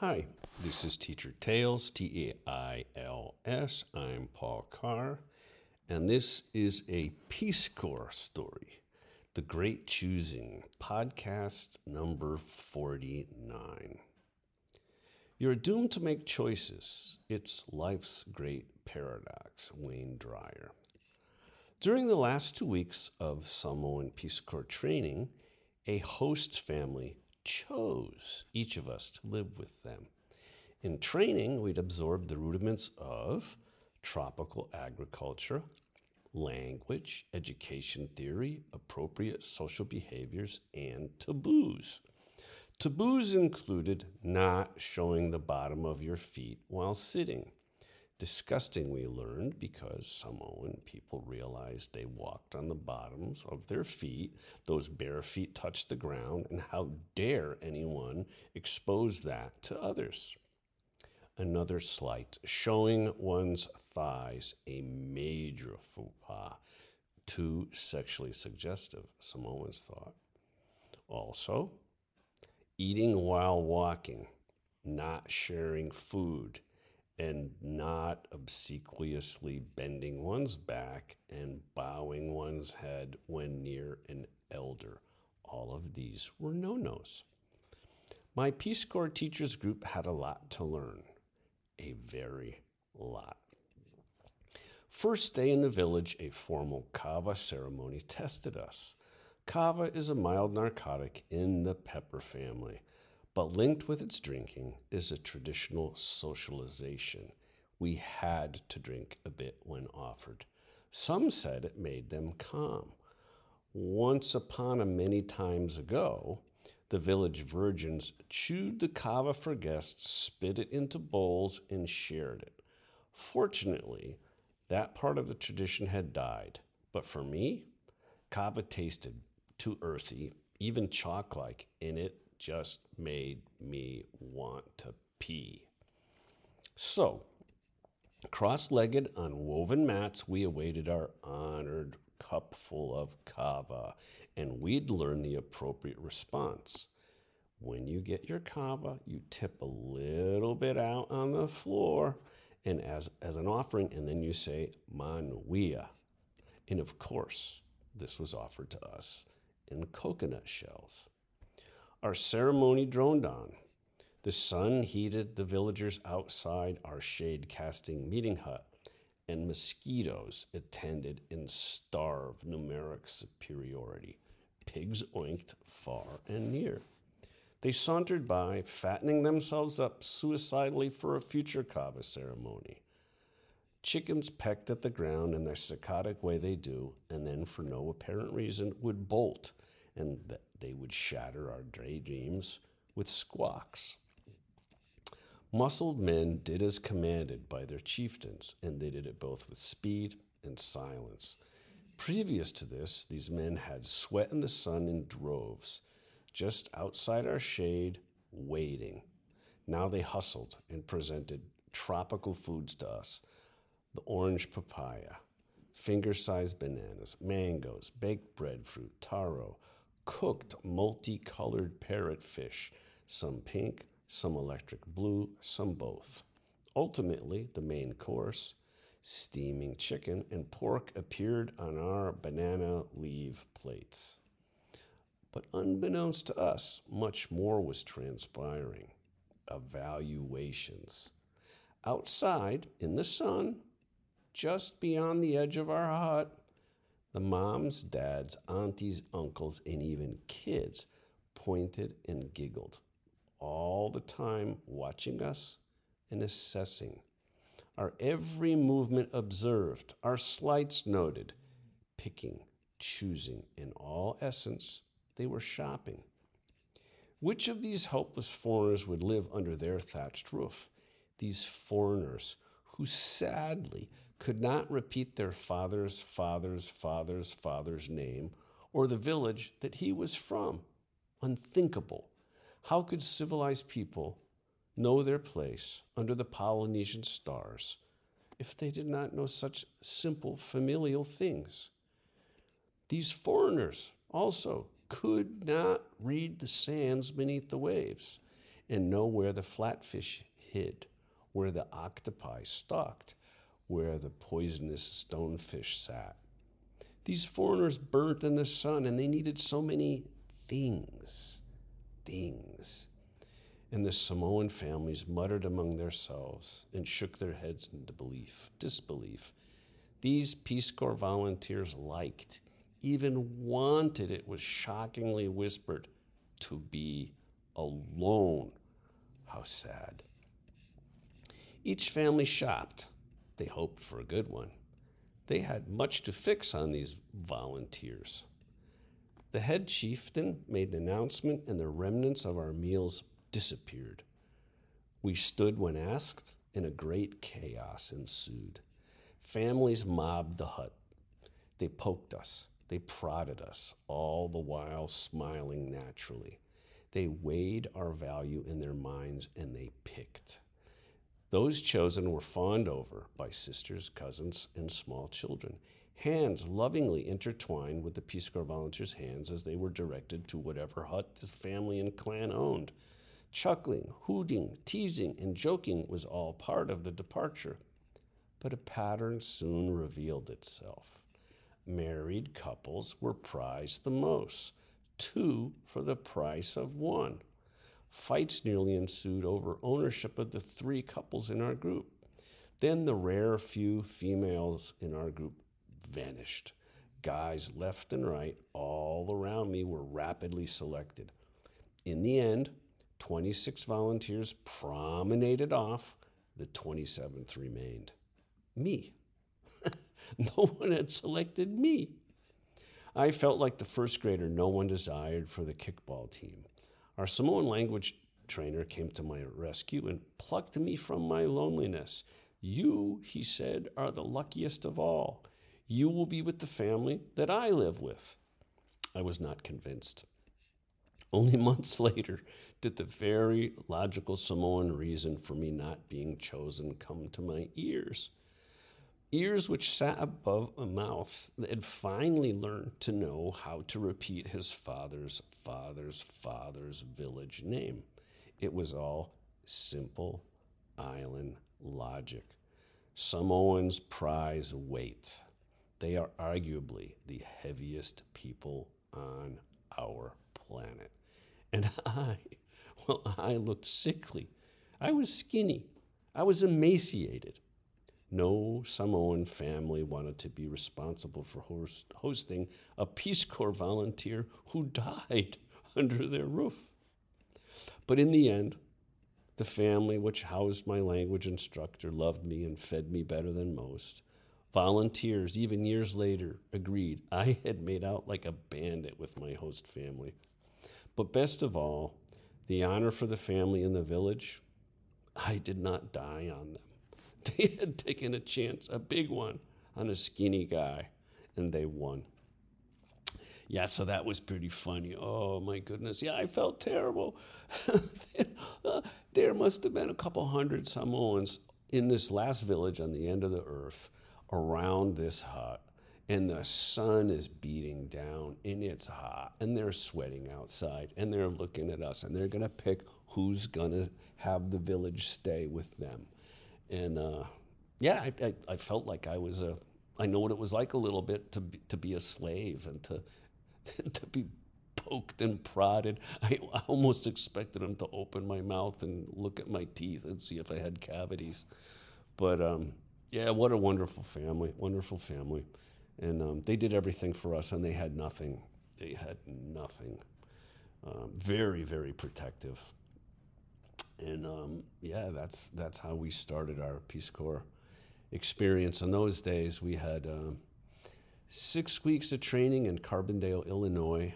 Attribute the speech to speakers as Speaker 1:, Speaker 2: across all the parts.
Speaker 1: Hi, this is Teacher Tales, T A I L S. I'm Paul Carr, and this is a Peace Corps story The Great Choosing, podcast number 49. You're doomed to make choices. It's life's great paradox, Wayne Dyer. During the last two weeks of Samoan Peace Corps training, a host family chose each of us to live with them. In training, we'd absorb the rudiments of tropical agriculture, language, education theory, appropriate social behaviors, and taboos. Taboos included not showing the bottom of your feet while sitting, disgusting, we learned, because Samoan people realized they walked on the bottoms of their feet. Those bare feet touched the ground, and how dare anyone expose that to others? Another slight, showing one's thighs, a major faux pas, too sexually suggestive, Samoans thought. Also, eating while walking, not sharing food and not obsequiously bending one's back and bowing one's head when near an elder. All of these were no nos. My Peace Corps teachers group had a lot to learn, a very lot. First day in the village, a formal kava ceremony tested us. Kava is a mild narcotic in the pepper family but linked with its drinking is a traditional socialization. We had to drink a bit when offered. Some said it made them calm. Once upon a many times ago, the village virgins chewed the kava for guests, spit it into bowls, and shared it. Fortunately, that part of the tradition had died. But for me, kava tasted too earthy, even chalk like, and it just made me want to pee. So, cross legged on woven mats, we awaited our honored cupful of kava, and we'd learn the appropriate response. When you get your kava, you tip a little bit out on the floor and as, as an offering, and then you say manuia. And of course, this was offered to us in coconut shells. Our ceremony droned on. The sun heated the villagers outside our shade casting meeting hut, and mosquitoes attended in starved numeric superiority. Pigs oinked far and near. They sauntered by, fattening themselves up suicidally for a future kava ceremony. Chickens pecked at the ground in their psychotic way they do, and then, for no apparent reason, would bolt and that they would shatter our daydreams with squawks. Muscled men did as commanded by their chieftains, and they did it both with speed and silence. Previous to this, these men had sweat in the sun in droves, just outside our shade, waiting. Now they hustled and presented tropical foods to us the orange papaya, finger sized bananas, mangoes, baked breadfruit, taro, cooked multicolored parrotfish, some pink, some electric blue, some both. Ultimately, the main course, steaming chicken and pork, appeared on our banana leaf plates. But unbeknownst to us, much more was transpiring. Evaluations. Outside, in the sun, just beyond the edge of our hut, the moms, dads, aunties, uncles, and even kids pointed and giggled, all the time watching us and assessing. Our every movement observed, our slights noted, picking, choosing, in all essence, they were shopping. Which of these helpless foreigners would live under their thatched roof? These foreigners who sadly could not repeat their father's father's father's father's name or the village that he was from. Unthinkable. How could civilized people know their place under the Polynesian stars if they did not know such simple familial things? These foreigners also could not read the sands beneath the waves. and know where the flatfish hid, where the octopi stalked, where the poisonous stonefish sat. These foreigners burnt in the sun and they needed so many things, things. And the Samoan families muttered among themselves and shook their heads into belief, disbelief. These Peace Corps volunteers liked, even wanted, it was shockingly whispered, to be alone. How sad. Each family shopped. They hoped for a good one. They had much to fix on these volunteers. The head chieftain made an announcement, and the remnants of our meals disappeared. We stood when asked, and a great chaos ensued. Families mobbed the hut. They poked us, they prodded us, all the while smiling naturally. They weighed our value in their minds and they picked. Those chosen were fawned over by sisters, cousins, and small children. Hands lovingly intertwined with the Peace Corps volunteers' hands as they were directed to whatever hut the family and clan owned. Chuckling, hooting, teasing, and joking was all part of the departure. But a pattern soon revealed itself. Married couples were prized the most, two for the price of one. Fights nearly ensued over ownership of the three couples in our group. Then the rare few females in our group vanished. Guys left and right, all around me, were rapidly selected. In the end, 26 volunteers promenaded off, the 27th remained. Me. no one had selected me. I felt like the first grader no one desired for the kickball team. Our Samoan language trainer came to my rescue and plucked me from my loneliness. You, he said, are the luckiest of all. You will be with the family that I live with. I was not convinced. Only months later did the very logical Samoan reason for me not being chosen come to my ears. Ears which sat above a mouth that had finally learned to know how to repeat his father's father's father's village name. It was all simple island logic. Samoans prize weight. They are arguably the heaviest people on our planet. And I, well, I looked sickly. I was skinny. I was emaciated. No Samoan family wanted to be responsible for host, hosting a Peace Corps volunteer who died under their roof. But in the end, the family which housed my language instructor loved me and fed me better than most. Volunteers, even years later, agreed I had made out like a bandit with my host family. But best of all, the honor for the family in the village, I did not die on them. They had taken a chance, a big one, on a skinny guy, and they won. Yeah, so that was pretty funny. Oh my goodness. Yeah, I felt terrible. there must have been a couple hundred Samoans in this last village on the end of the earth around this hut. And the sun is beating down and it's hot and they're sweating outside and they're looking at us and they're going to pick who's going to have the village stay with them and uh, yeah, I, I, I, felt like I was a. I know what it was like a little bit to be, to be a slave and to to be poked and prodded. I, I almost expected him to open my mouth and look at my teeth and see if I had cavities. But um, yeah, what a wonderful family, wonderful family, and um, they did everything for us, and they had nothing. They had nothing. Um, very, very protective and um, yeah, that's that's how we started our Peace Corps experience. In those days, we had um, six weeks of training in Carbondale, Illinois,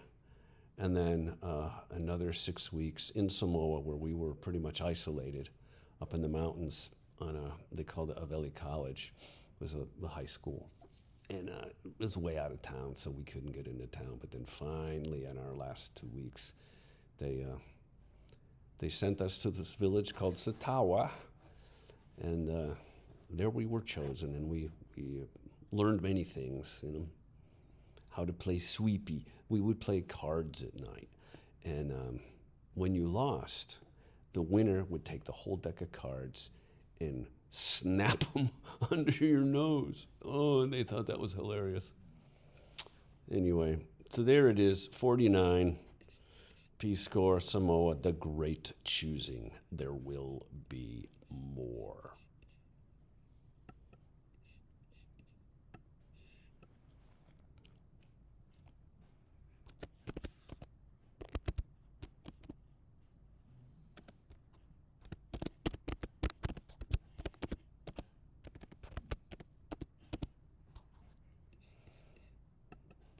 Speaker 1: and then uh, another six weeks in Samoa, where we were pretty much isolated up in the mountains on a they called it Avele College, it was a, the high school, and uh, it was way out of town, so we couldn't get into town. But then finally, in our last two weeks, they uh, they sent us to this village called Satawa, and uh, there we were chosen, and we, we learned many things, you know, how to play suipi. We would play cards at night, and um, when you lost, the winner would take the whole deck of cards and snap them under your nose. Oh, and they thought that was hilarious. Anyway, so there it is, 49. Peace Corps, Samoa, the Great Choosing. There will be more.